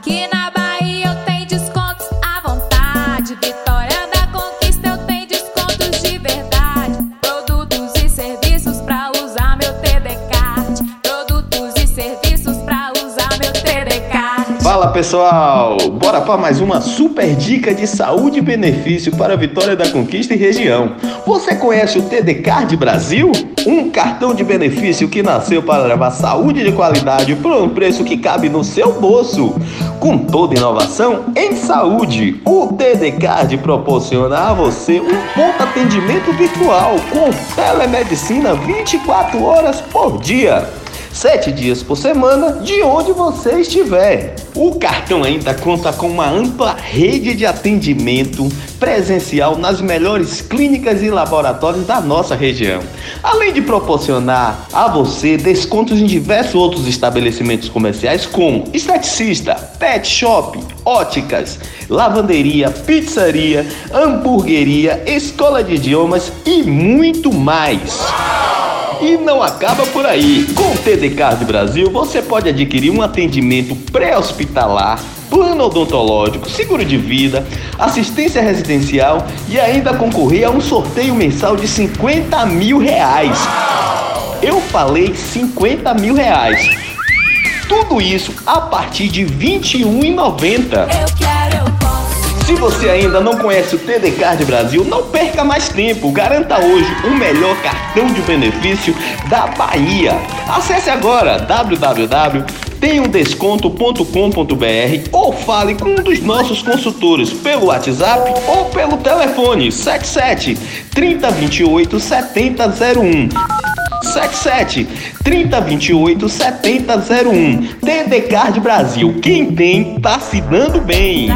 Aqui na Bahia eu tenho descontos à vontade. Vitória da Conquista eu tenho descontos de verdade. Produtos e serviços pra usar meu TD Card. Produtos e serviços pra usar meu TD Card. Fala pessoal, bora para mais uma super dica de saúde e benefício para Vitória da Conquista e região. Você conhece o TD Card Brasil? Um cartão de benefício que nasceu para levar saúde de qualidade por um preço que cabe no seu bolso. Com toda inovação em saúde, o TD Card proporciona a você um ponto atendimento virtual com telemedicina 24 horas por dia sete dias por semana, de onde você estiver. O cartão ainda conta com uma ampla rede de atendimento presencial nas melhores clínicas e laboratórios da nossa região, além de proporcionar a você descontos em diversos outros estabelecimentos comerciais como esteticista, pet shop, óticas, lavanderia, pizzaria, hamburgueria, escola de idiomas e muito mais. E não acaba por aí. Com o TD Card Brasil, você pode adquirir um atendimento pré-hospitalar, plano odontológico, seguro de vida, assistência residencial e ainda concorrer a um sorteio mensal de 50 mil reais. Eu falei 50 mil reais. Tudo isso a partir de R$ 21,90. Eu quero, eu. Se você ainda não conhece o TD Card Brasil, não perca mais tempo. Garanta hoje o melhor cartão de benefício da Bahia. Acesse agora www.temudesconto.com.br ou fale com um dos nossos consultores pelo WhatsApp ou pelo telefone 77 3028 7001. 77 3028 7001. TD Card Brasil. Quem tem, tá se dando bem.